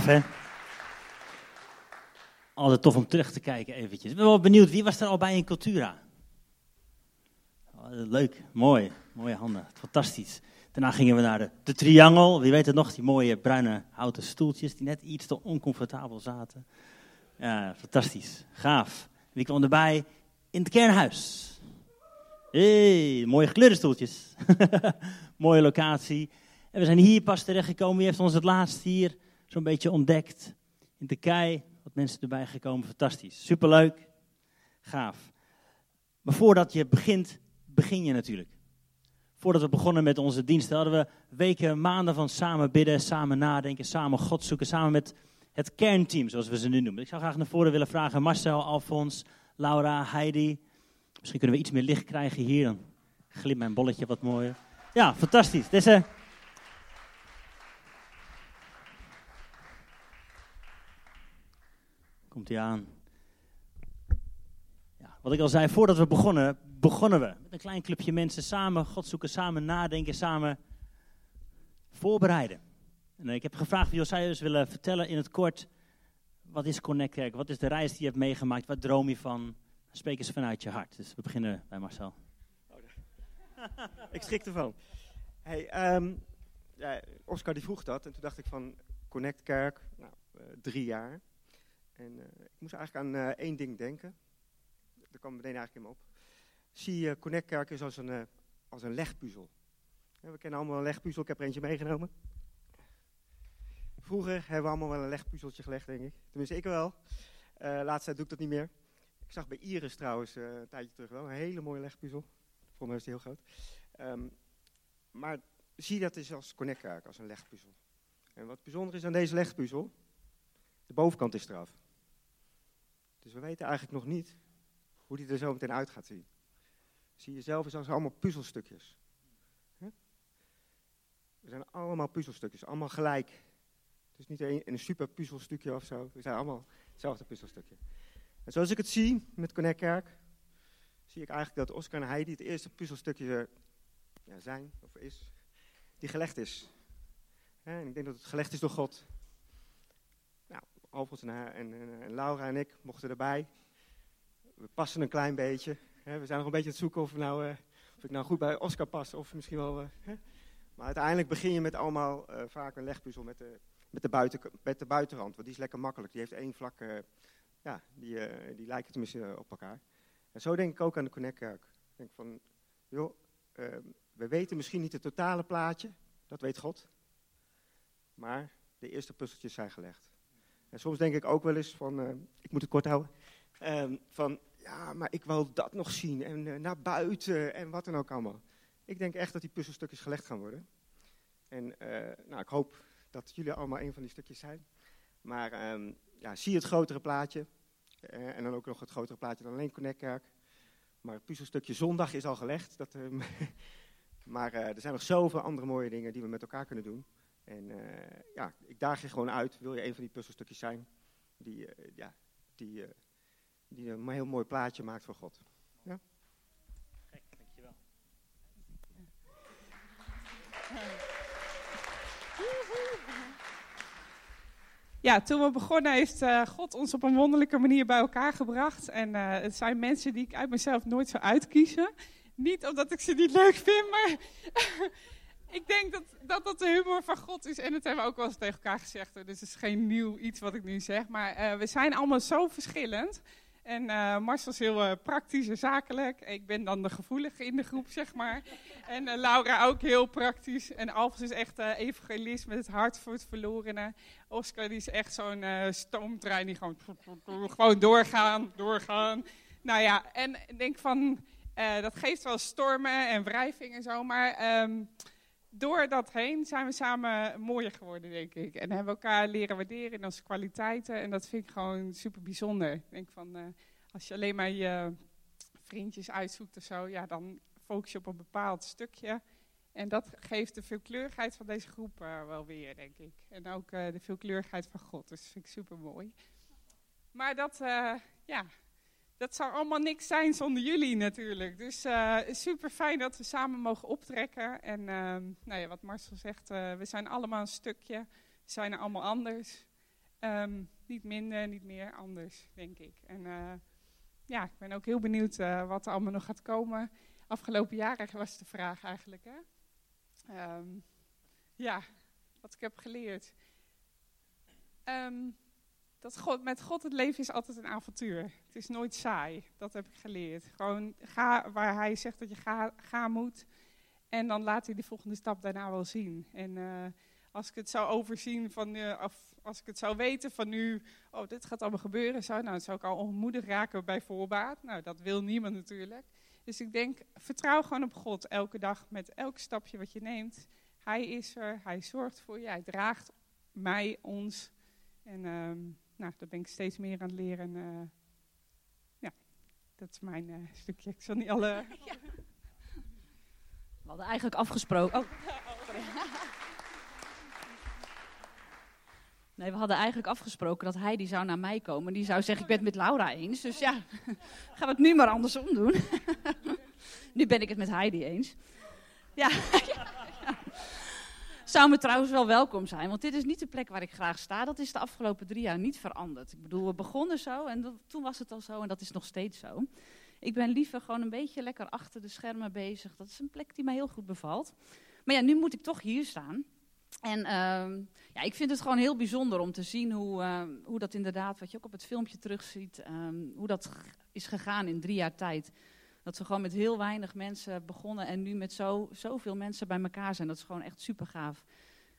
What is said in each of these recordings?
gaaf? Altijd tof om terug te kijken eventjes. Ik ben wel benieuwd, wie was er al bij in Cultura? Oh, leuk, mooi, mooie handen, fantastisch. Daarna gingen we naar de, de Triangel, wie weet het nog, die mooie bruine houten stoeltjes die net iets te oncomfortabel zaten. Ja, fantastisch, gaaf. Wie kwam erbij? In het kernhuis. hey, mooie gekleurde stoeltjes. mooie locatie. En we zijn hier pas terechtgekomen. Wie heeft ons het laatst hier zo'n beetje ontdekt? In kei, wat mensen erbij gekomen. Fantastisch. Superleuk. Gaaf. Maar voordat je begint, begin je natuurlijk. Voordat we begonnen met onze diensten hadden we weken, maanden van samen bidden, samen nadenken, samen God zoeken, samen met het kernteam, zoals we ze nu noemen. Ik zou graag naar voren willen vragen, Marcel, Alfons, Laura, Heidi. Misschien kunnen we iets meer licht krijgen hier, dan glimt mijn bolletje wat mooier. Ja, fantastisch. Deze Komt aan. Ja, wat ik al zei, voordat we begonnen, begonnen we met een klein clubje mensen samen God zoeken, samen nadenken, samen voorbereiden. En ik heb gevraagd wie zou je dus willen vertellen in het kort, wat is Connect Kerk? Wat is de reis die je hebt meegemaakt? Wat droom je van? Spreek eens vanuit je hart. Dus we beginnen bij Marcel. ik schrik ervan. Hey, um, ja, Oscar die vroeg dat en toen dacht ik van Connect Kerk, nou, uh, drie jaar. En uh, ik moest eigenlijk aan uh, één ding denken. Dat kwam meteen eigenlijk in me op. Zie je Connect als een, uh, als een legpuzzel. We kennen allemaal een legpuzzel, ik heb er eentje meegenomen. Vroeger hebben we allemaal wel een legpuzzeltje gelegd, denk ik. Tenminste, ik wel. laatst doe ik dat niet meer. Ik zag bij Iris trouwens een tijdje terug wel een hele mooie legpuzzel. Voor mij is die heel groot. Um, maar zie dat is als Connect Kerk, als een legpuzzel. En wat bijzonder is aan deze legpuzzel, de bovenkant is eraf. Dus we weten eigenlijk nog niet hoe die er zo meteen uit gaat zien. Zie je zelf eens als allemaal puzzelstukjes. We zijn allemaal puzzelstukjes, allemaal gelijk. Het is niet een, een super puzzelstukje of zo. We zijn allemaal hetzelfde puzzelstukje. En zoals ik het zie met Connect Kerk, zie ik eigenlijk dat Oscar en Heidi het eerste puzzelstukje ja, zijn, of is, die gelegd is. En ik denk dat het gelegd is door God. Alfons en, en, Laura en ik mochten erbij. We passen een klein beetje. Hè. We zijn nog een beetje aan het zoeken of, nou, uh, of ik nou goed bij Oscar pas of misschien wel... Uh, hè. Maar uiteindelijk begin je met allemaal uh, vaak een legpuzzel met de, met, de buiten, met de buitenrand. Want die is lekker makkelijk. Die heeft één vlak, ja, die, die lijken tenminste op elkaar. En zo denk ik ook aan de Connect-kerk. Ik denk van, joh, we weten misschien niet het totale plaatje. Dat weet God. Maar de eerste puzzeltjes zijn gelegd. En soms denk ik ook wel eens van, uh, ik moet het kort houden, uh, van ja, maar ik wil dat nog zien en uh, naar buiten en wat dan ook allemaal. Ik denk echt dat die puzzelstukjes gelegd gaan worden. En eh, nou, ik hoop dat jullie allemaal een van die stukjes zijn. Maar um, ja, zie het grotere plaatje. en dan ook nog het grotere plaatje dan alleen Connect Kerk. Maar het puzzelstukje zondag is al gelegd. Dat, ehm, maar er zijn nog zoveel andere mooie dingen die we met elkaar kunnen doen. En uh, ja, ik daag je gewoon uit. Wil je een van die puzzelstukjes zijn die, uh, ja, die, uh, die een heel mooi plaatje maakt voor God? Ja? Gek, dankjewel. Ja, toen we begonnen heeft God ons op een wonderlijke manier bij elkaar gebracht. En het zijn mensen die ik uit mezelf nooit zou uitkiezen. Niet omdat ik ze niet leuk vind, maar ik denk dat, dat dat de humor van God is. En dat hebben we ook wel eens tegen elkaar gezegd. Dus het is geen nieuw iets wat ik nu zeg. Maar uh, we zijn allemaal zo verschillend. En uh, Marcel is heel uh, praktisch en zakelijk. Ik ben dan de gevoelige in de groep, zeg maar. En Laura ook heel praktisch. En Alfons is echt evangelist met het hart voor het verlorene. Oscar die is echt zo'n stoomtrein die gewoon, gewoon doorgaan, doorgaan. Nou ja, en ik denk van, dat geeft wel stormen en wrijving en zo. Maar... Um, door dat heen zijn we samen mooier geworden, denk ik. En hebben elkaar leren waarderen in onze kwaliteiten. En dat vind ik gewoon super bijzonder. Ik denk van, uh, als je alleen maar je vriendjes uitzoekt of zo, ja, dan focus je op een bepaald stukje. En dat geeft de veelkleurigheid van deze groep uh, wel weer, denk ik. En ook uh, de veelkleurigheid van God. Dus dat vind ik super mooi. Maar dat, ja, dat zou allemaal niks zijn zonder jullie natuurlijk. Dus uh, super fijn dat we samen mogen optrekken. En uh, nou ja, wat Marcel zegt, uh, we zijn allemaal een stukje. We zijn er allemaal anders. Ehm, niet minder, niet meer, anders, denk ik. En uh, ja, ik ben ook heel benieuwd wat er allemaal nog gaat komen. Afgelopen jaren was de vraag eigenlijk. Hè? Um, ja, wat ik heb geleerd. Dat met God het leven is altijd een avontuur. Het is nooit saai. Dat heb ik geleerd. Gewoon ga waar hij zegt dat je ga, gaan moet. En dan laat hij de volgende stap daarna wel zien. En uh, als ik het zou overzien van, uh, of als ik het zou weten van nu, oh dit gaat allemaal gebeuren, zou, nou, zou ik al onmoedig raken bij voorbaat. Nou, dat wil niemand natuurlijk. Dus ik denk, vertrouw gewoon op God elke dag met elk stapje wat je neemt. Hij is er, hij zorgt voor je, hij draagt mij, ons. En um, nou, daar ben ik steeds meer aan het leren. Uh, ja, dat is mijn uh, stukje. Ik zal niet alle... Ja. We hadden eigenlijk afgesproken... Oh. Nee, we hadden eigenlijk afgesproken dat hij die zou naar mij komen. Die zou zeggen, ik ben het met Laura eens. Dus ja, gaan we het nu maar andersom doen. nu ben ik het met Heidi eens. Ja, zou me trouwens wel welkom zijn. Want dit is niet de plek waar ik graag sta. Dat is de afgelopen drie jaar niet veranderd. Ik bedoel, we begonnen zo en toen was het al zo en dat is nog steeds zo. Ik ben liever gewoon een beetje lekker achter de schermen bezig. Dat is een plek die mij heel goed bevalt. Maar ja, nu moet ik toch hier staan. En uh, ja, ik vind het gewoon heel bijzonder om te zien hoe, uh, hoe dat inderdaad, wat je ook op het filmpje terugziet, um, hoe dat is gegaan in drie jaar tijd. Dat we gewoon met heel weinig mensen begonnen en nu met zo, zoveel mensen bij elkaar zijn. Dat is gewoon echt super gaaf.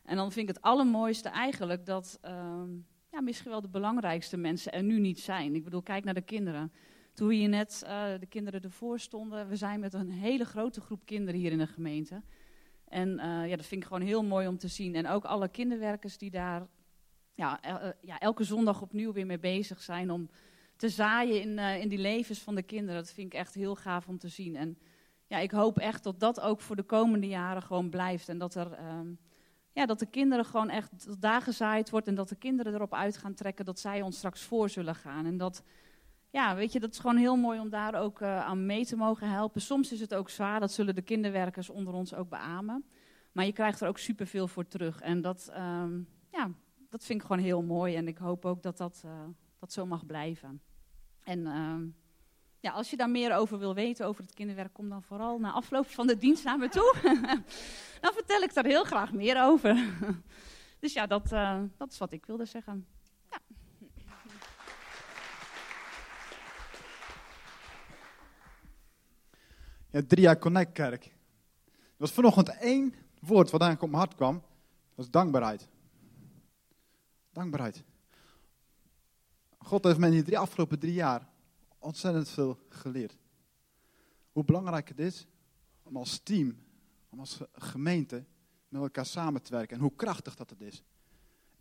En dan vind ik het allermooiste eigenlijk dat uh, ja, misschien wel de belangrijkste mensen er nu niet zijn. Ik bedoel, kijk naar de kinderen. Toen hier net uh, de kinderen ervoor stonden, we zijn met een hele grote groep kinderen hier in de gemeente. En uh, ja, dat vind ik gewoon heel mooi om te zien. En ook alle kinderwerkers die daar ja, el ja, elke zondag opnieuw weer mee bezig zijn om te zaaien in, uh, in die levens van de kinderen. Dat vind ik echt heel gaaf om te zien. En ja, ik hoop echt dat dat ook voor de komende jaren gewoon blijft. En dat, er, uh, ja, dat de kinderen gewoon echt daar gezaaid wordt. En dat de kinderen erop uit gaan trekken dat zij ons straks voor zullen gaan. En dat, ja, weet je, dat is gewoon heel mooi om daar ook uh, aan mee te mogen helpen. Soms is het ook zwaar, dat zullen de kinderwerkers onder ons ook beamen. Maar je krijgt er ook superveel voor terug. En dat, um, ja, dat vind ik gewoon heel mooi. En ik hoop ook dat dat, uh, dat zo mag blijven. En uh, ja, als je daar meer over wil weten, over het kinderwerk, kom dan vooral na afloop van de dienst naar me toe. dan vertel ik daar heel graag meer over. dus ja, dat, uh, dat is wat ik wilde zeggen. Ja. Ja, drie jaar Connect Kerk. Er was vanochtend één woord wat eigenlijk op mijn hart kwam. Dat was dankbaarheid. Dankbaarheid. God heeft mij in die drie, afgelopen drie jaar ontzettend veel geleerd. Hoe belangrijk het is om als team, om als gemeente met elkaar samen te werken. En hoe krachtig dat het is.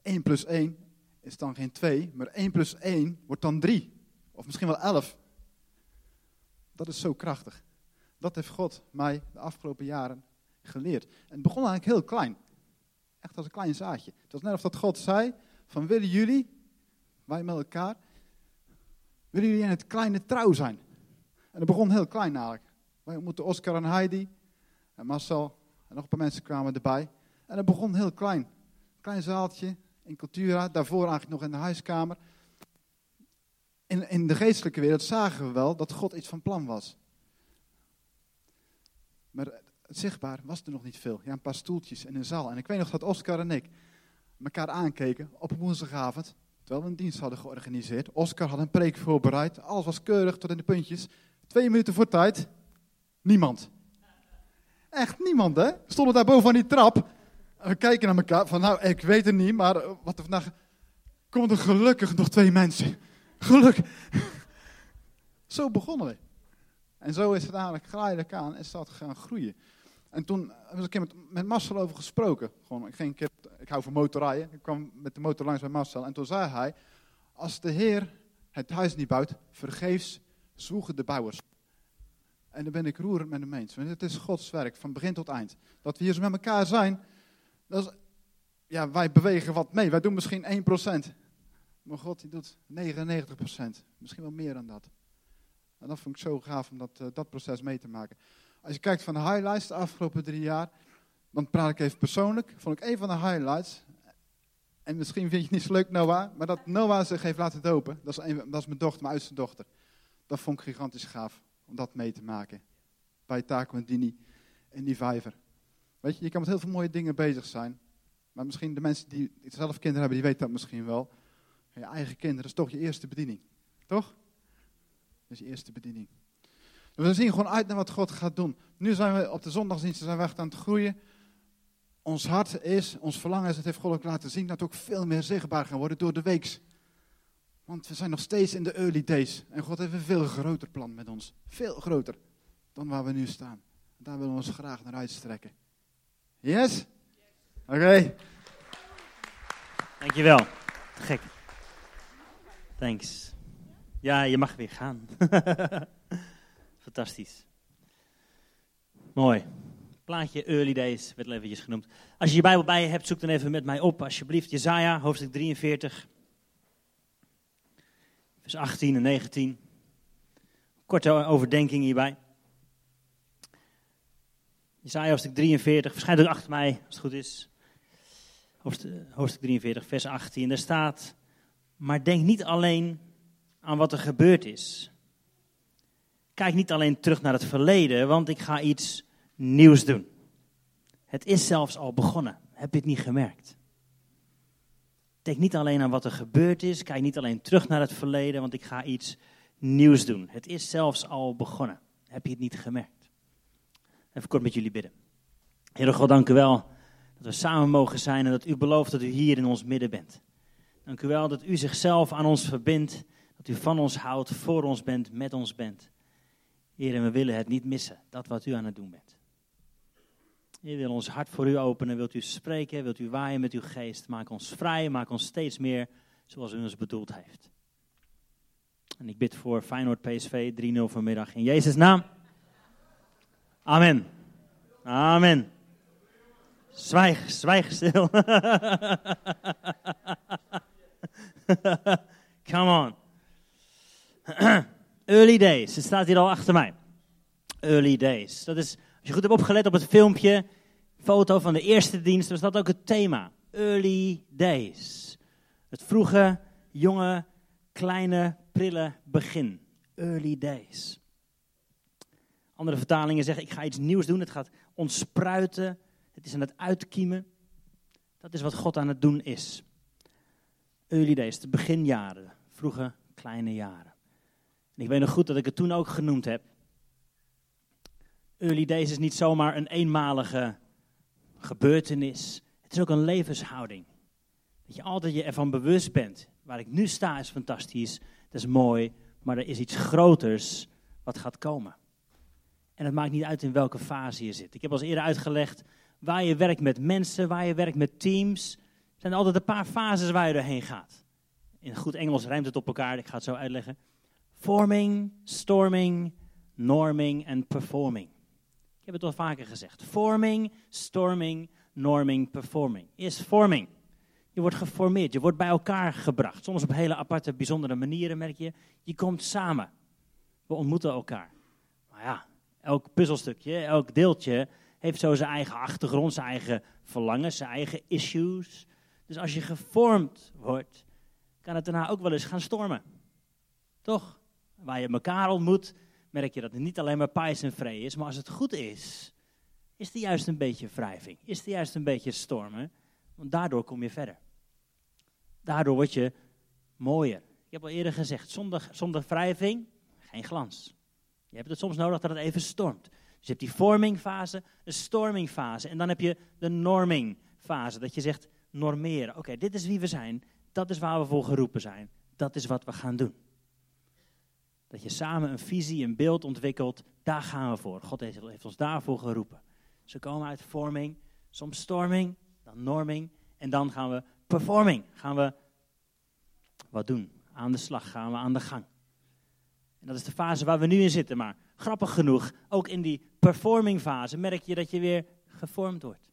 1 plus 1 is dan geen 2, maar 1 plus 1 wordt dan 3. Of misschien wel 11. Dat is zo krachtig. Dat heeft God mij de afgelopen jaren geleerd. En het begon eigenlijk heel klein. Echt als een klein zaadje. Het was net of dat God zei, van willen jullie, wij met elkaar, willen jullie in het kleine trouw zijn? En dat begon heel klein eigenlijk. Wij ontmoetten Oscar en Heidi en Marcel en nog een paar mensen kwamen erbij. En het begon heel klein. Klein zaaltje in Cultura, daarvoor eigenlijk nog in de huiskamer. In, in de geestelijke wereld zagen we wel dat God iets van plan was. Maar het zichtbaar was er nog niet veel. Ja, een paar stoeltjes en een zaal. En ik weet nog dat Oscar en ik elkaar aankeken op woensdagavond. Terwijl we een dienst hadden georganiseerd. Oscar had een preek voorbereid. Alles was keurig tot in de puntjes. Twee minuten voor tijd. Niemand. Echt niemand, hè? Stonden daar boven aan die trap. We kijken naar elkaar. Van nou, ik weet het niet, maar wat er vandaag. Komt er gelukkig nog twee mensen. Gelukkig. Zo begonnen we. En zo is het eigenlijk geleidelijk aan en is dat gaan groeien. En toen hebben we een keer met, met Marcel over gesproken. Gewoon, ik, ging een ik hou van motorrijden. Ik kwam met de motor langs bij Marcel. En toen zei hij, als de Heer het huis niet bouwt, vergeefs zwoegen de bouwers. En dan ben ik roerend met hem eens. Want het is Gods werk, van begin tot eind. Dat we hier zo met elkaar zijn, dat is, ja, wij bewegen wat mee. Wij doen misschien 1%. Maar God die doet 99%. Misschien wel meer dan dat. En dat vond ik zo gaaf om dat, uh, dat proces mee te maken. Als je kijkt van de highlights de afgelopen drie jaar, dan praat ik even persoonlijk. Vond ik een van de highlights, En misschien vind je het niet zo leuk, Noah, maar dat Noah zich heeft laten dopen, dat is, een, dat is mijn dochter, mijn oudste dochter. Dat vond ik gigantisch gaaf, om dat mee te maken. Bij Taco en Dini in die vijver. Weet je, je kan met heel veel mooie dingen bezig zijn. Maar misschien de mensen die zelf kinderen hebben, die weten dat misschien wel. Je eigen kinderen, is toch je eerste bediening. Toch? Dat is je eerste bediening. We zien gewoon uit naar wat God gaat doen. Nu zijn we op de zondagsdiensten zijn we aan het groeien. Ons hart is, ons verlangen is, het heeft God ook laten zien, dat ook veel meer zichtbaar gaan worden door de weeks. Want we zijn nog steeds in de early days. En God heeft een veel groter plan met ons. Veel groter dan waar we nu staan. Daar willen we ons graag naar uitstrekken. Yes? Oké. Dankjewel. Te gek. Thanks. Ja, je mag weer gaan. Fantastisch. Mooi. Plaatje Early Days werd eventjes genoemd. Als je je Bijbel bij je hebt, zoek dan even met mij op, alsjeblieft. Jezaja, hoofdstuk 43. Vers 18 en 19. Korte overdenking hierbij. Jezaja hoofdstuk 43, verschijnt ook achter mij, als het goed is. Hoofdstuk 43, vers 18. Daar staat, maar denk niet alleen aan wat er gebeurd is. Kijk niet alleen terug naar het verleden, want ik ga iets nieuws doen. Het is zelfs al begonnen. Heb je het niet gemerkt? Denk niet alleen aan wat er gebeurd is. Kijk niet alleen terug naar het verleden, want ik ga iets nieuws doen. Het is zelfs al begonnen. Heb je het niet gemerkt? Even kort met jullie bidden. Heer God, dank u wel dat we samen mogen zijn en dat u belooft dat u hier in ons midden bent. Dank u wel dat u zichzelf aan ons verbindt, dat u van ons houdt, voor ons bent, met ons bent. Heer, en we willen het niet missen, dat wat u aan het doen bent. Heer, wil ons hart voor u openen, wilt u spreken, wilt u waaien met uw geest. Maak ons vrij, maak ons steeds meer zoals u ons bedoeld heeft. En ik bid voor Feyenoord PSV 3-0 vanmiddag in Jezus' naam. Amen. Amen. Zwijg, zwijg stil. Come on. Early days, het staat hier al achter mij. Early days. Dat is, als je goed hebt opgelet op het filmpje, foto van de eerste dienst, was dat ook het thema. Early days. Het vroege, jonge, kleine, prille begin. Early days. Andere vertalingen zeggen, ik ga iets nieuws doen. Het gaat ontspruiten. Het is aan het uitkiemen. Dat is wat God aan het doen is. Early days, de beginjaren. Vroege, kleine jaren. Ik weet nog goed dat ik het toen ook genoemd heb. Early days is niet zomaar een eenmalige gebeurtenis. Het is ook een levenshouding. Dat je altijd je ervan bewust bent. Waar ik nu sta is fantastisch, dat is mooi, maar er is iets groters wat gaat komen. En het maakt niet uit in welke fase je zit. Ik heb al eerder uitgelegd, waar je werkt met mensen, waar je werkt met teams, zijn altijd een paar fases waar je doorheen gaat. In goed Engels rijmt het op elkaar, ik ga het zo uitleggen. Forming, storming, norming en performing. Ik heb het al vaker gezegd. Forming, storming, norming, performing. Eerst forming. Je wordt geformeerd, je wordt bij elkaar gebracht. Soms op hele aparte, bijzondere manieren merk je. Je komt samen. We ontmoeten elkaar. Maar ja, elk puzzelstukje, elk deeltje heeft zo zijn eigen achtergrond, zijn eigen verlangens, zijn eigen issues. Dus als je gevormd wordt, kan het daarna ook wel eens gaan stormen. Toch? Waar je elkaar ontmoet, merk je dat het niet alleen maar pijs en vrij is, maar als het goed is, is er juist een beetje wrijving. Is er juist een beetje stormen, want daardoor kom je verder. Daardoor word je mooier. Ik heb al eerder gezegd, zonder, zonder wrijving, geen glans. Je hebt het soms nodig dat het even stormt. Dus je hebt die formingfase, de stormingfase en dan heb je de normingfase. Dat je zegt, normeren. Oké, dit is wie we zijn, dat is waar we voor geroepen zijn, dat is wat we gaan doen. Dat je samen een visie, een beeld ontwikkelt, daar gaan we voor. God heeft ons daarvoor geroepen. Ze komen uit forming, soms storming, dan norming en dan gaan we performing. Gaan we wat doen? Aan de slag, gaan we aan de gang. En dat is de fase waar we nu in zitten. Maar grappig genoeg, ook in die performing fase merk je dat je weer gevormd wordt.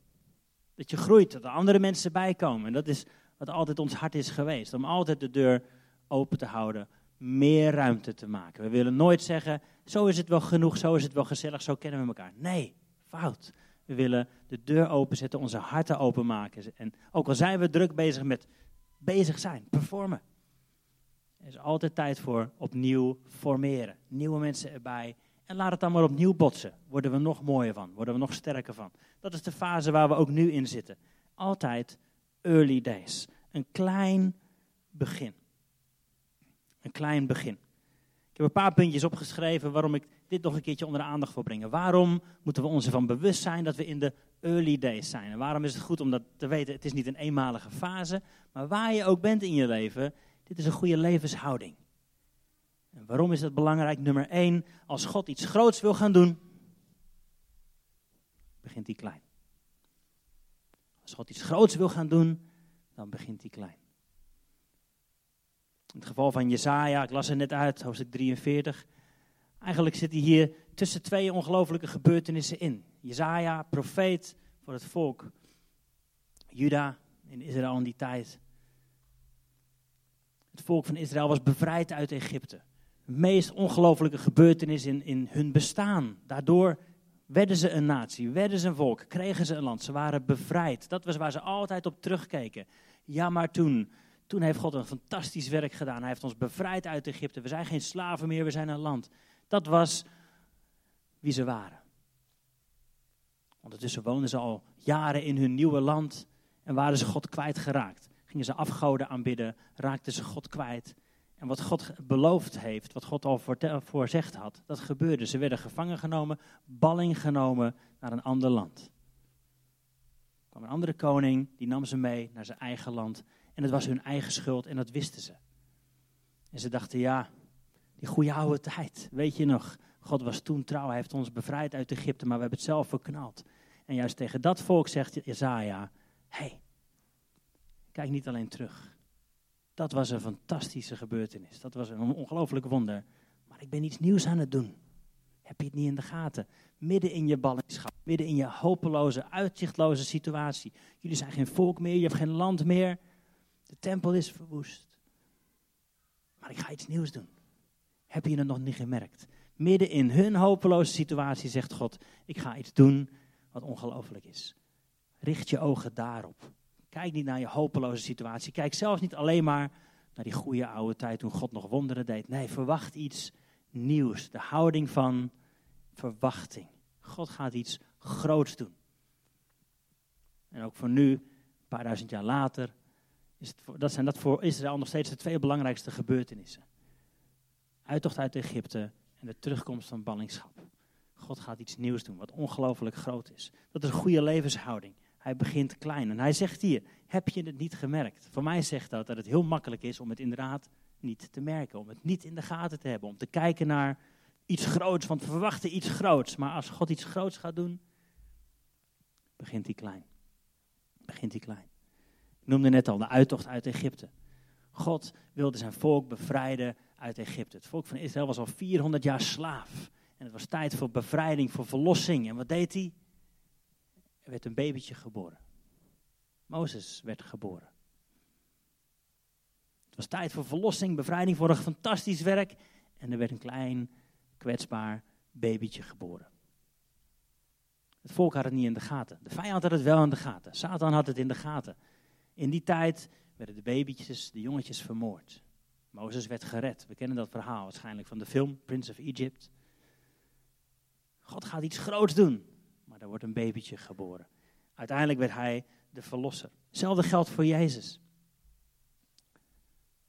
Dat je groeit, dat er andere mensen bij komen. En dat is wat altijd ons hart is geweest. Om altijd de deur open te houden meer ruimte te maken. We willen nooit zeggen, zo is het wel genoeg, zo is het wel gezellig, zo kennen we elkaar. Nee, fout. We willen de deur openzetten, onze harten openmaken. En ook al zijn we druk bezig met bezig zijn, performen. Er is altijd tijd voor opnieuw formeren. Nieuwe mensen erbij. En laat het dan maar opnieuw botsen. Worden we nog mooier van. Worden we nog sterker van. Dat is de fase waar we ook nu in zitten. Altijd early days. Een klein begin. Klein begin. Ik heb een paar puntjes opgeschreven waarom ik dit nog een keertje onder de aandacht wil brengen. Waarom moeten we ons ervan bewust zijn dat we in de early days zijn? En waarom is het goed om dat te weten? Het is niet een eenmalige fase, maar waar je ook bent in je leven, dit is een goede levenshouding. En waarom is dat belangrijk? Nummer één, als God iets groots wil gaan doen, begint hij klein. Als God iets groots wil gaan doen, dan begint hij klein. In het geval van Jezaja, ik las er net uit, hoofdstuk 43. Eigenlijk zit hij hier tussen twee ongelofelijke gebeurtenissen in. Jezaja, profeet voor het volk. Juda in Israël in die tijd. Het volk van Israël was bevrijd uit Egypte. De meest ongelofelijke gebeurtenis in, in hun bestaan. Daardoor werden ze een natie, werden ze een volk, kregen ze een land. Ze waren bevrijd. Dat was waar ze altijd op terugkeken. Ja, maar toen, toen heeft God een fantastisch werk gedaan. Hij heeft ons bevrijd uit Egypte. We zijn geen slaven meer, we zijn een land. Dat was wie ze waren. Ondertussen woonden ze al jaren in hun nieuwe land en waren ze God kwijtgeraakt. Gingen ze afgoden aanbidden, raakten ze God kwijt. En wat God beloofd heeft, wat God al voorzegd had, dat gebeurde. Ze werden gevangen genomen, balling genomen naar een ander land. Er kwam een andere koning, die nam ze mee naar zijn eigen land. En het was hun eigen schuld en dat wisten ze. En ze dachten, ja, die goede oude tijd, weet je nog? God was toen trouw, hij heeft ons bevrijd uit Egypte, maar we hebben het zelf verknald. En juist tegen dat volk zegt Jezaja, hey, kijk niet alleen terug. Dat was een fantastische gebeurtenis. Dat was een ongelooflijk wonder. Maar ik ben iets nieuws aan het doen. Heb je het niet in de gaten? Midden in je ballingschap, midden in je hopeloze, uitzichtloze situatie. Jullie zijn geen volk meer, je hebt geen land meer. De tempel is verwoest. Maar ik ga iets nieuws doen. Heb je het nog niet gemerkt? Midden in hun hopeloze situatie zegt God: Ik ga iets doen wat ongelooflijk is. Richt je ogen daarop. Kijk niet naar je hopeloze situatie. Kijk zelfs niet alleen maar naar die goede oude tijd toen God nog wonderen deed. Nee, verwacht iets nieuws. De houding van verwachting. God gaat iets groots doen. En ook voor nu, een paar duizend jaar later, is dat zijn dat voor Israël nog steeds de twee belangrijkste gebeurtenissen. Uittocht uit Egypte en de terugkomst van ballingschap. God gaat iets nieuws doen, wat ongelooflijk groot is. Dat is een goede levenshouding. Hij begint klein. En hij zegt hier, heb je het niet gemerkt? Voor mij zegt dat dat het heel makkelijk is om het inderdaad niet te merken. Om het niet in de gaten te hebben. Om te kijken naar iets groots, want we verwachten iets groots. Maar als God iets groots gaat doen, begint hij klein. Begint hij klein. Noemde net al de uittocht uit Egypte. God wilde zijn volk bevrijden uit Egypte. Het volk van Israël was al 400 jaar slaaf. En het was tijd voor bevrijding, voor verlossing. En wat deed hij? Er werd een babytje geboren. Mozes werd geboren. Het was tijd voor verlossing, bevrijding, voor een fantastisch werk. En er werd een klein, kwetsbaar babytje geboren. Het volk had het niet in de gaten. De vijand had het wel in de gaten. Satan had het in de gaten. In die tijd werden de babytjes, de jongetjes vermoord. Mozes werd gered. We kennen dat verhaal waarschijnlijk van de film Prince of Egypt. God gaat iets groots doen, maar er wordt een babytje geboren. Uiteindelijk werd hij de verlosser. Hetzelfde geldt voor Jezus.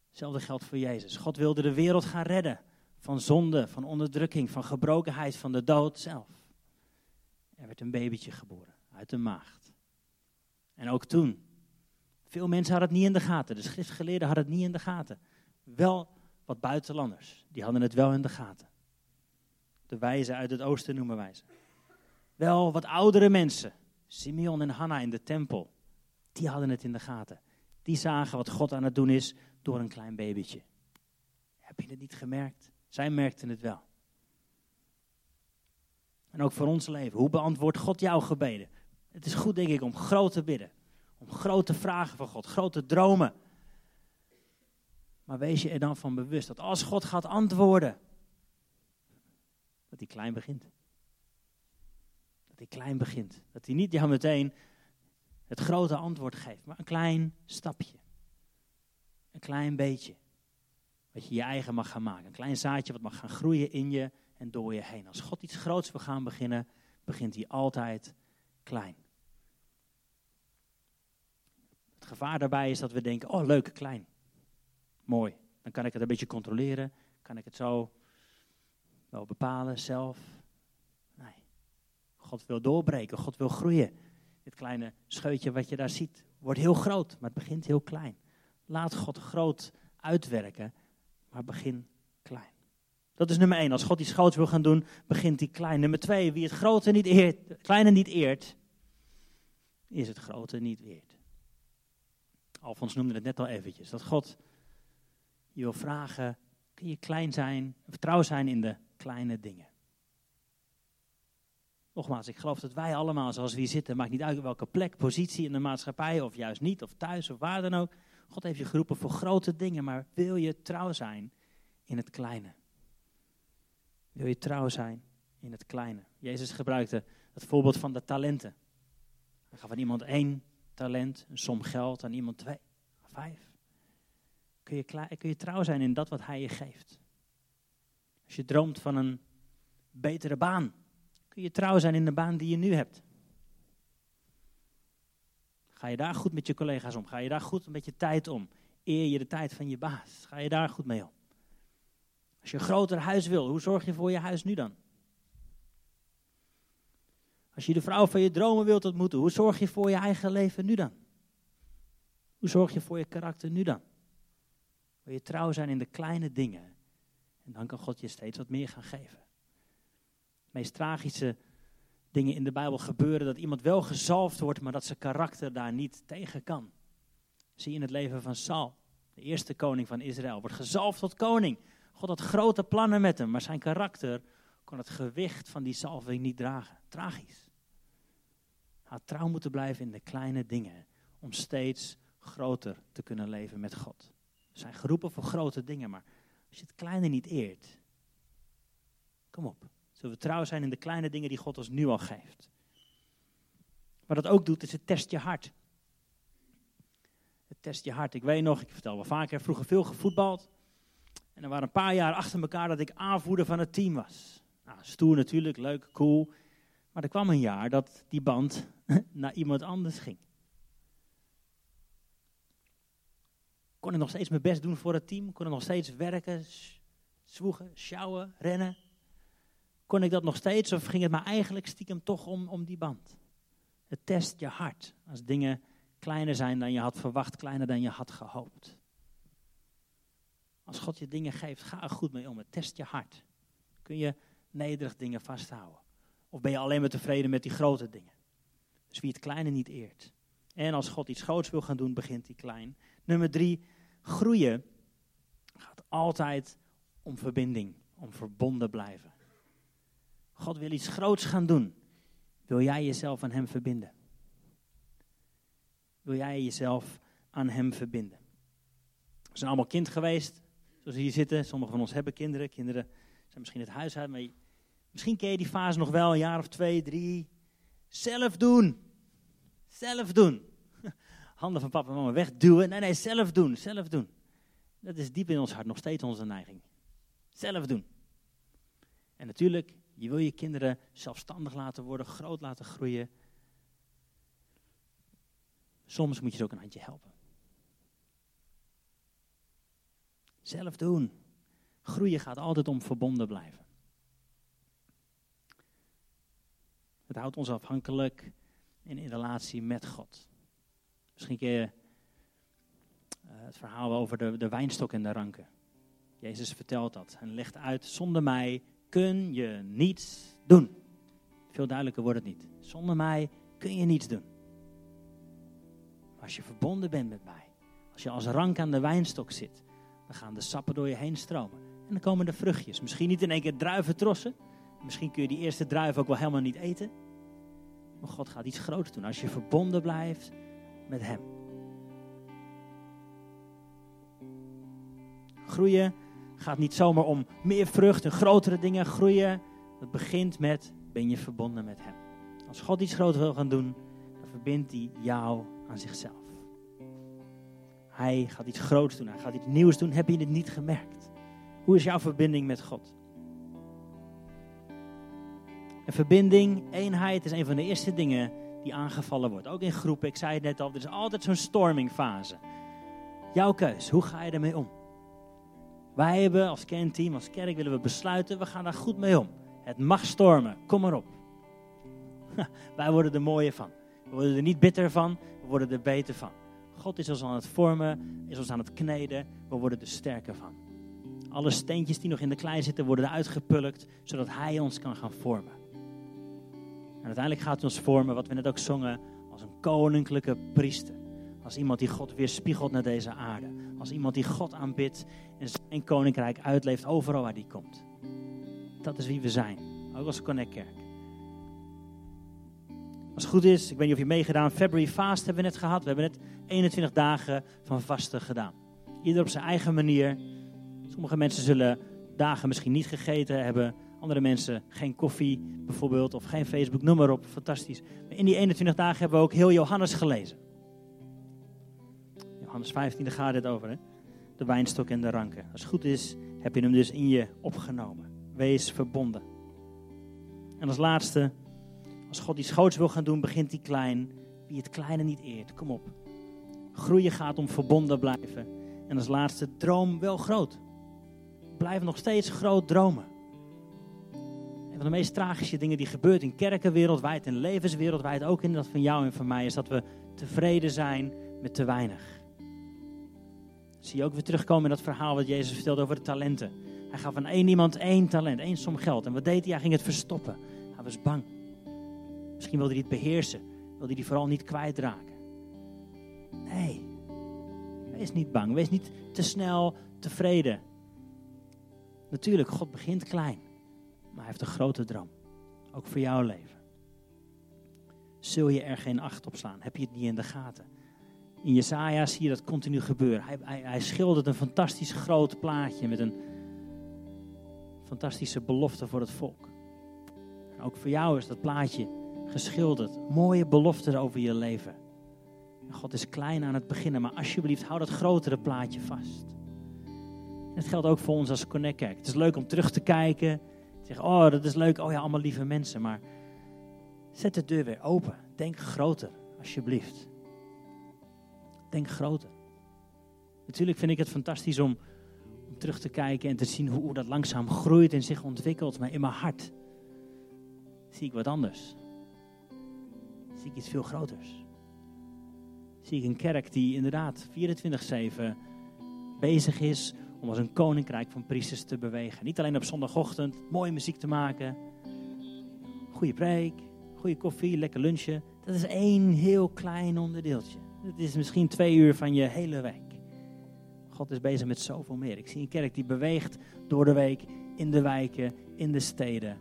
Hetzelfde geldt voor Jezus. God wilde de wereld gaan redden van zonde, van onderdrukking, van gebrokenheid, van de dood zelf. Er werd een babytje geboren uit de maagd. En ook toen, veel mensen hadden het niet in de gaten. De schriftgeleerden hadden het niet in de gaten. Wel wat buitenlanders, die hadden het wel in de gaten. De wijzen uit het oosten noemen wij ze. Wel wat oudere mensen, Simeon en Hanna in de tempel, die hadden het in de gaten. Die zagen wat God aan het doen is door een klein babytje. Heb je het niet gemerkt? Zij merkten het wel. En ook voor ons leven. Hoe beantwoordt God jouw gebeden? Het is goed, denk ik, om groot te bidden. Om grote vragen van God, grote dromen. Maar wees je er dan van bewust dat als God gaat antwoorden, dat hij klein begint. Dat hij klein begint. Dat hij niet jou meteen het grote antwoord geeft, maar een klein stapje. Een klein beetje. Wat je je eigen mag gaan maken. Een klein zaadje wat mag gaan groeien in je en door je heen. Als God iets groots wil gaan beginnen, begint hij altijd klein. Het gevaar daarbij is dat we denken, oh leuk, klein. Mooi. Dan kan ik het een beetje controleren. Kan ik het zo wel bepalen zelf. Nee. God wil doorbreken. God wil groeien. Dit kleine scheutje wat je daar ziet, wordt heel groot, maar het begint heel klein. Laat God groot uitwerken, maar begin klein. Dat is nummer één. Als God iets groots wil gaan doen, begint hij klein. Nummer twee, wie het grote niet eert, kleine niet eert, is het grote niet weerd. Alfons noemde het net al eventjes. Dat God je wil vragen, kun je klein zijn, vertrouw zijn in de kleine dingen. Nogmaals, ik geloof dat wij allemaal zoals we hier zitten, maakt niet uit welke plek, positie in de maatschappij, of juist niet, of thuis, of waar dan ook. God heeft je geroepen voor grote dingen, maar wil je trouw zijn in het kleine? Wil je trouw zijn in het kleine? Jezus gebruikte het voorbeeld van de talenten. Hij gaf aan iemand één talent, een som geld, aan iemand twee, vijf. Kun je, kun je trouw zijn in dat wat hij je geeft? Als je droomt van een betere baan, kun je trouw zijn in de baan die je nu hebt. Ga je daar goed met je collega's om? Ga je daar goed met je tijd om? Eer je de tijd van je baas? Ga je daar goed mee om? Als je een groter huis wil, hoe zorg je voor je huis nu dan? Als je de vrouw van je dromen wilt ontmoeten, hoe zorg je voor je eigen leven nu dan? Hoe zorg je voor je karakter nu dan? Wil je trouw zijn in de kleine dingen? En dan kan God je steeds wat meer gaan geven. De meest tragische dingen in de Bijbel gebeuren dat iemand wel gezalfd wordt, maar dat zijn karakter daar niet tegen kan. Zie je in het leven van Saul, de eerste koning van Israël, wordt gezalfd tot koning. God had grote plannen met hem, maar zijn karakter kon het gewicht van die zalving niet dragen. Tragisch. Had trouw moeten blijven in de kleine dingen om steeds groter te kunnen leven met God. We zijn geroepen voor grote dingen, maar als je het kleine niet eert, kom op. Zullen we trouw zijn in de kleine dingen die God ons nu al geeft. Wat dat ook doet, is het test je hart. Het test je hart. Ik weet nog, ik vertel wel vaker, vroeger veel gevoetbald. En er waren een paar jaar achter elkaar dat ik aanvoerder van het team was. Nou, stoer natuurlijk, leuk, cool. Maar er kwam een jaar dat die band naar iemand anders ging. Kon ik nog steeds mijn best doen voor het team? Kon ik nog steeds werken, zwoegen, sjouwen, rennen? Kon ik dat nog steeds of ging het maar eigenlijk stiekem toch om, om die band? Het test je hart als dingen kleiner zijn dan je had verwacht, kleiner dan je had gehoopt. Als God je dingen geeft, ga er goed mee om. Het test je hart. Kun je nederig dingen vasthouden? Of ben je alleen maar tevreden met die grote dingen? Dus wie het kleine niet eert. En als God iets groots wil gaan doen, begint hij klein. Nummer drie, groeien gaat altijd om verbinding, om verbonden blijven. God wil iets groots gaan doen. Wil jij jezelf aan Hem verbinden? Wil jij jezelf aan Hem verbinden? We zijn allemaal kind geweest, zoals hier zitten. Sommigen van ons hebben kinderen. Kinderen zijn misschien het huis uit, maar misschien ken je die fase nog wel, een jaar of twee, drie. Zelf doen. Zelf doen. Handen van papa en mama wegduwen. Nee, nee, zelf doen, zelf doen. Dat is diep in ons hart nog steeds onze neiging. Zelf doen. En natuurlijk, je wil je kinderen zelfstandig laten worden, groot laten groeien. Soms moet je ze ook een handje helpen. Zelf doen. Groeien gaat altijd om verbonden blijven. Het houdt ons afhankelijk in, relatie met God. Misschien ken je uh, het verhaal over de, de wijnstok en de ranken. Jezus vertelt dat en legt uit, zonder mij kun je niets doen. Veel duidelijker wordt het niet. Zonder mij kun je niets doen. Maar als je verbonden bent met mij, als je als rank aan de wijnstok zit, dan gaan de sappen door je heen stromen. En dan komen de vruchtjes. Misschien niet in één keer druiventrossen. Misschien kun je die eerste druiven ook wel helemaal niet eten. Maar God gaat iets groots doen als je verbonden blijft met Hem. Groeien gaat niet zomaar om meer vrucht en grotere dingen groeien. Het begint met, ben je verbonden met Hem. Als God iets groots wil gaan doen, dan verbindt hij jou aan zichzelf. Hij gaat iets groots doen, hij gaat iets nieuws doen. Heb je het niet gemerkt? Hoe is jouw verbinding met God? Een verbinding, eenheid is een van de eerste dingen die aangevallen wordt. Ook in groepen, ik zei het net al, er is altijd zo'n stormingfase. Jouw keus, hoe ga je ermee om? Wij hebben als kernteam, als kerk willen we besluiten, we gaan daar goed mee om. Het mag stormen, kom maar op. Wij worden er mooier van. We worden er niet bitter van, we worden er beter van. God is ons aan het vormen, is ons aan het kneden, we worden er sterker van. Alle steentjes die nog in de klei zitten worden eruit gepulkt, zodat Hij ons kan gaan vormen. Uiteindelijk gaat hij ons vormen, wat we net ook zongen, als een koninklijke priester. Als iemand die God weer spiegelt naar deze aarde. Als iemand die God aanbidt en zijn koninkrijk uitleeft overal waar die komt. Dat is wie we zijn, ook als Connect Kerk. Als het goed is, ik weet niet of je meegedaan, February Fast hebben we net gehad. We hebben net 21 dagen van vasten gedaan. Ieder op zijn eigen manier. Sommige mensen zullen dagen misschien niet gegeten hebben. Andere mensen geen koffie bijvoorbeeld of geen Facebook, noem maar op. Fantastisch. Maar in die 21 dagen hebben we ook heel Johannes gelezen. Johannes 15, daar gaat het over. Hè? De wijnstok en de ranken. Als het goed is, heb je hem dus in je opgenomen. Wees verbonden. En als laatste, als God iets groots wil gaan doen, begint hij klein. Wie het kleine niet eert, kom op. Groeien gaat om verbonden blijven. En als laatste, droom wel groot. Blijf nog steeds groot dromen. Van de meest tragische dingen die gebeurt in kerken wereldwijd en levens wereldwijd, ook in dat van jou en van mij, is dat we tevreden zijn met te weinig. zie je ook weer terugkomen in dat verhaal wat Jezus vertelde over de talenten. Hij gaf aan één iemand één talent, één som geld. En wat deed hij? Hij ging het verstoppen. Hij was bang. Misschien wilde hij het beheersen. Wilde hij die vooral niet kwijtraken. Nee. Wees niet bang. Wees niet te snel tevreden. Natuurlijk, God begint klein. Maar hij heeft een grote droom. Ook voor jouw leven. Zul je er geen acht op slaan? Heb je het niet in de gaten? In Jesaja zie je dat continu gebeuren. Hij, hij, schildert een fantastisch groot plaatje met een fantastische belofte voor het volk. En ook voor jou is dat plaatje geschilderd. Mooie beloften over je leven. God is klein aan het beginnen, maar alsjeblieft hou dat grotere plaatje vast. En het geldt ook voor ons als Connect. Het is leuk om terug te kijken. Zeg, oh dat is leuk, oh ja, allemaal lieve mensen. Maar zet de deur weer open. Denk groter, alsjeblieft. Denk groter. Natuurlijk vind ik het fantastisch om, om terug te kijken en te zien hoe, hoe dat langzaam groeit en zich ontwikkelt. Maar in mijn hart zie ik wat anders. Zie ik iets veel groters. Zie ik een kerk die inderdaad 24-7 bezig is om als een koninkrijk van priesters te bewegen. Niet alleen op zondagochtend mooie muziek te maken, goede preek, goede koffie, lekker lunchen. Dat is één heel klein onderdeeltje. Het is misschien twee uur van je hele week. God is bezig met zoveel meer. Ik zie een kerk die beweegt door de week in de wijken, in de steden.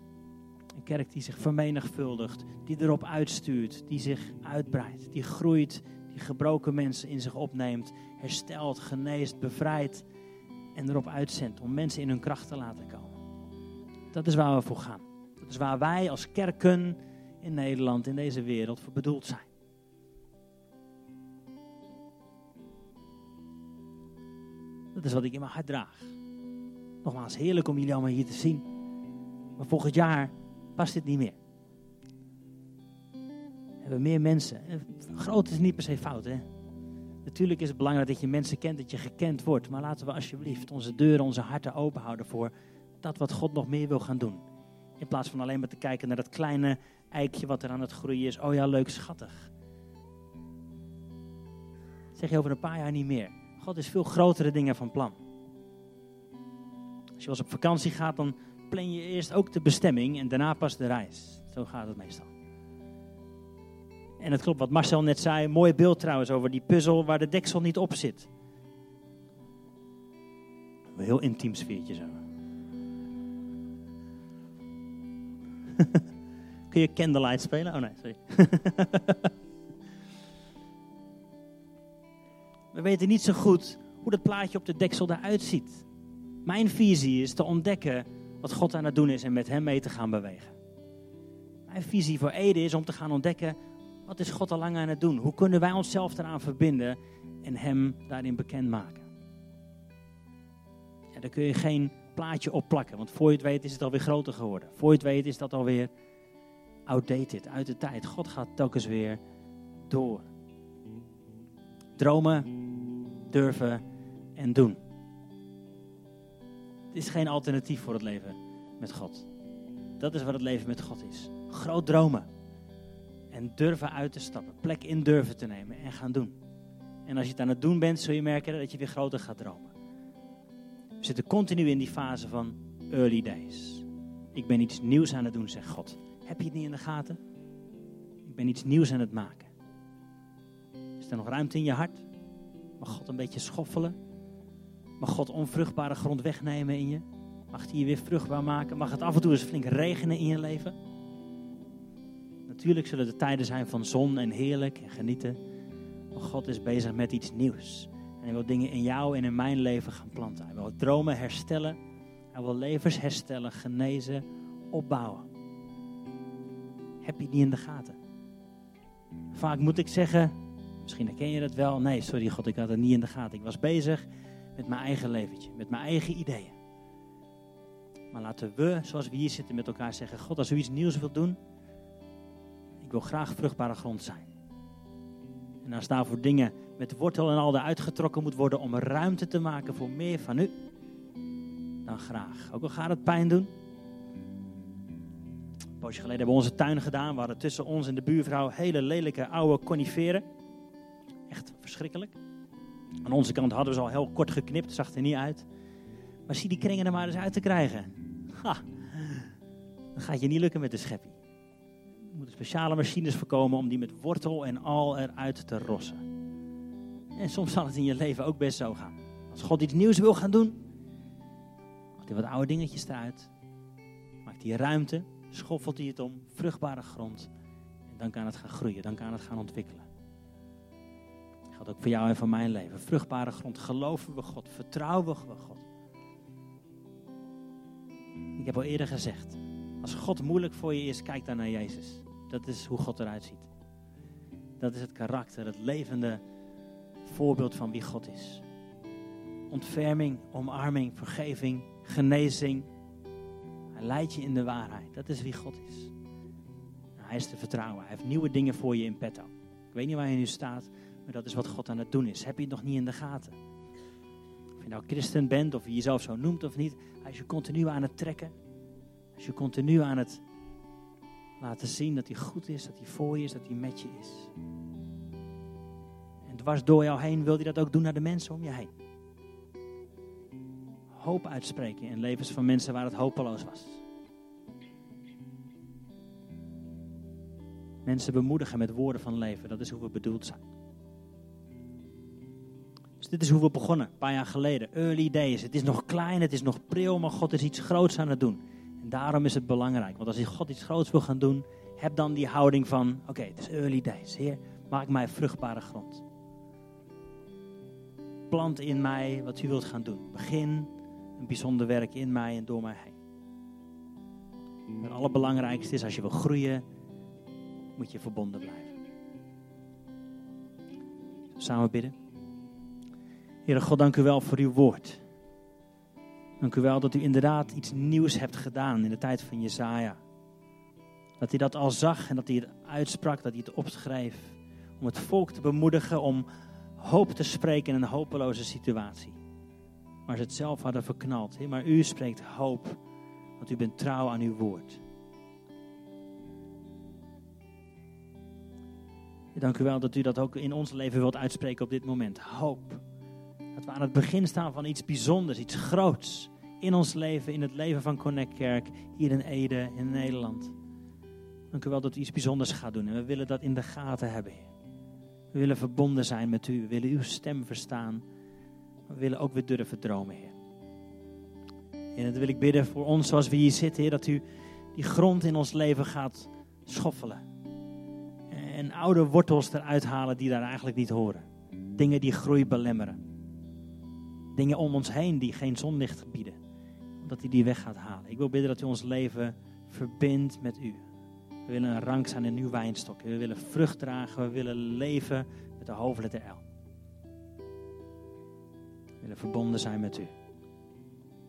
Een kerk die zich vermenigvuldigt, die erop uitstuurt, die zich uitbreidt, die groeit, die gebroken mensen in zich opneemt, herstelt, geneest, bevrijdt en erop uitzendt om mensen in hun kracht te laten komen. Dat is waar we voor gaan. Dat is waar wij als kerken in Nederland, in deze wereld, voor bedoeld zijn. Dat is wat ik in mijn hart draag. Nogmaals, heerlijk om jullie allemaal hier te zien. Maar volgend jaar past dit niet meer. We hebben meer mensen. Groot is niet per se fout, hè? Natuurlijk is het belangrijk dat je mensen kent, dat je gekend wordt. Maar laten we alsjeblieft onze deuren, onze harten open houden voor dat wat God nog meer wil gaan doen. In plaats van alleen maar te kijken naar dat kleine eikje wat er aan het groeien is. Oh ja, leuk, schattig. zeg je over een paar jaar niet meer. God is veel grotere dingen van plan. Als je eens op vakantie gaat, dan plan je eerst ook de bestemming en daarna pas de reis. Zo gaat het meestal. En het klopt wat Marcel net zei. Mooi beeld trouwens over die puzzel waar de deksel niet op zit. Een heel intiem sfeertje zo. Kun je Candlelight spelen? Oh nee, sorry. We weten niet zo goed hoe dat plaatje op de deksel eruit ziet. Mijn visie is te ontdekken wat God aan het doen is en met hem mee te gaan bewegen Mijn visie voor Ede is om te gaan ontdekken, wat is God al lang aan het doen? Hoe kunnen wij onszelf eraan verbinden en Hem daarin bekendmaken? Ja, daar kun je geen plaatje op plakken, want voor je het weet is het alweer groter geworden. Voor je het weet is dat alweer outdated, uit de tijd. God gaat telkens weer door. Dromen, durven en doen. Het is geen alternatief voor het leven met God. Dat is wat het leven met God is. Groot dromen. En durven uit te stappen. Plek in durven te nemen en gaan doen. En als je het aan het doen bent, zul je merken dat je weer groter gaat dromen. We zitten continu in die fase van early days. Ik ben iets nieuws aan het doen, zegt God. Heb je het niet in de gaten? Ik ben iets nieuws aan het maken. Is er nog ruimte in je hart? Mag God een beetje schoffelen? Mag God onvruchtbare grond wegnemen in je? Mag hij je weer vruchtbaar maken? Mag het af en toe eens flink regenen in je leven? Natuurlijk zullen er tijden zijn van zon en heerlijk en genieten. Maar God is bezig met iets nieuws. En hij wil dingen in jou en in mijn leven gaan planten. Hij wil dromen herstellen. Hij wil levens herstellen, genezen, opbouwen. Heb je het niet in de gaten? Vaak moet ik zeggen, misschien herken je dat wel. Nee, sorry God, ik had het niet in de gaten. Ik was bezig met mijn eigen leventje, met mijn eigen ideeën. Maar laten we, zoals we hier zitten, met elkaar zeggen: God, als u iets nieuws wilt doen, ik wil graag vruchtbare grond zijn. En als daarvoor dingen met wortel en al eruit getrokken moet worden om ruimte te maken voor meer van u, dan graag. Ook al gaat het pijn doen. Een poosje geleden hebben we onze tuin gedaan. We hadden tussen ons en de buurvrouw hele lelijke oude coniferen. Echt verschrikkelijk. Aan onze kant hadden we ze al heel kort geknipt, zag er niet uit. Maar zie die kringen er maar eens uit te krijgen. Ha, dan gaat je niet lukken met de scheppie. Moeten speciale machines voorkomen om die met wortel en al eruit te rossen. En soms zal het in je leven ook best zo gaan. Als God iets nieuws wil gaan doen, maakt hij wat oude dingetjes eruit. Maakt hij ruimte, schoffelt hij het om, vruchtbare grond. En dan kan het gaan groeien, dan kan het gaan ontwikkelen. Dat geldt ook voor jou en voor mijn leven. Vruchtbare grond, geloven we God, vertrouwen we God. Ik heb al eerder gezegd, als God moeilijk voor je is, kijk dan naar Jezus. Dat is hoe God eruit ziet. Dat is het karakter, het levende voorbeeld van wie God is. Ontferming, omarming, vergeving, genezing. Hij leidt je in de waarheid. Dat is wie God is. Hij is te vertrouwen. Hij heeft nieuwe dingen voor je in petto. Ik weet niet waar je nu staat, maar dat is wat God aan het doen is. Heb je het nog niet in de gaten? Of je nou christen bent, of je jezelf zo noemt of niet. Hij is je continu aan het trekken. Is je continu aan het laten zien dat hij goed is, dat hij voor je is, dat hij met je is. En dwars door jou heen wil hij dat ook doen naar de mensen om je heen. Hoop uitspreken in levens van mensen waar het hopeloos was. Mensen bemoedigen met woorden van leven, dat is hoe we bedoeld zijn. Dus dit is hoe we begonnen, een paar jaar geleden. Early days. Het is nog klein, het is nog pril, maar God is iets groots aan het doen. Daarom is het belangrijk. Want als God iets groots wil gaan doen, heb dan die houding van: oké, het is early days. Heer, maak mij vruchtbare grond. Plant in mij wat u wilt gaan doen. Begin een bijzonder werk in mij en door mij heen. Het allerbelangrijkste is als je wil groeien, moet je verbonden blijven. Samen bidden. Heere God, dank u wel voor uw woord. Dank u wel dat u inderdaad iets nieuws hebt gedaan in de tijd van Jezaja. Dat hij dat al zag en dat hij het uitsprak, dat hij het opschreef. Om het volk te bemoedigen om hoop te spreken in een hopeloze situatie. Maar ze het zelf hadden verknald. Maar u spreekt hoop, want u bent trouw aan uw woord. Dank u wel dat u dat ook in ons leven wilt uitspreken op dit moment. Hoop. Dat we aan het begin staan van iets bijzonders, iets groots. In ons leven, in het leven van Connect Kerk, hier in Ede, in Nederland. Dank u wel dat u iets bijzonders gaat doen. En we willen dat in de gaten hebben. We willen verbonden zijn met u. We willen uw stem verstaan. We willen ook weer durven dromen, Heer. En dat wil ik bidden voor ons zoals we hier zitten, Heer. Dat u die grond in ons leven gaat schoffelen. En oude wortels eruit halen die daar eigenlijk niet horen. Dingen die groei belemmeren. Dingen om ons heen die geen zonlicht bieden. Dat hij die weg gaat halen. Ik wil bidden dat u ons leven verbindt met u. We willen een rank zijn in uw wijnstok. We willen vrucht dragen. We willen leven met de hoofdletter L. We willen verbonden zijn met u.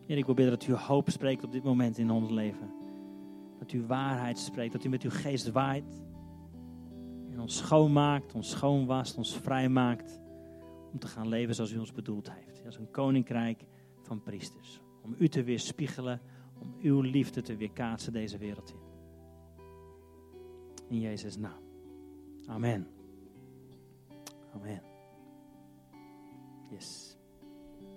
Heer, ik wil bidden dat u hoop spreekt op dit moment in ons leven. Dat u waarheid spreekt. Dat u met uw geest waait. En ons schoonmaakt, ons schoonwast, ons vrijmaakt. Om te gaan leven zoals u ons bedoeld heeft. Als een koninkrijk van priesters. Om u te weerspiegelen. Om uw liefde te weerkaatsen deze wereld in. In Jezus' naam. Amen. Amen. Yes.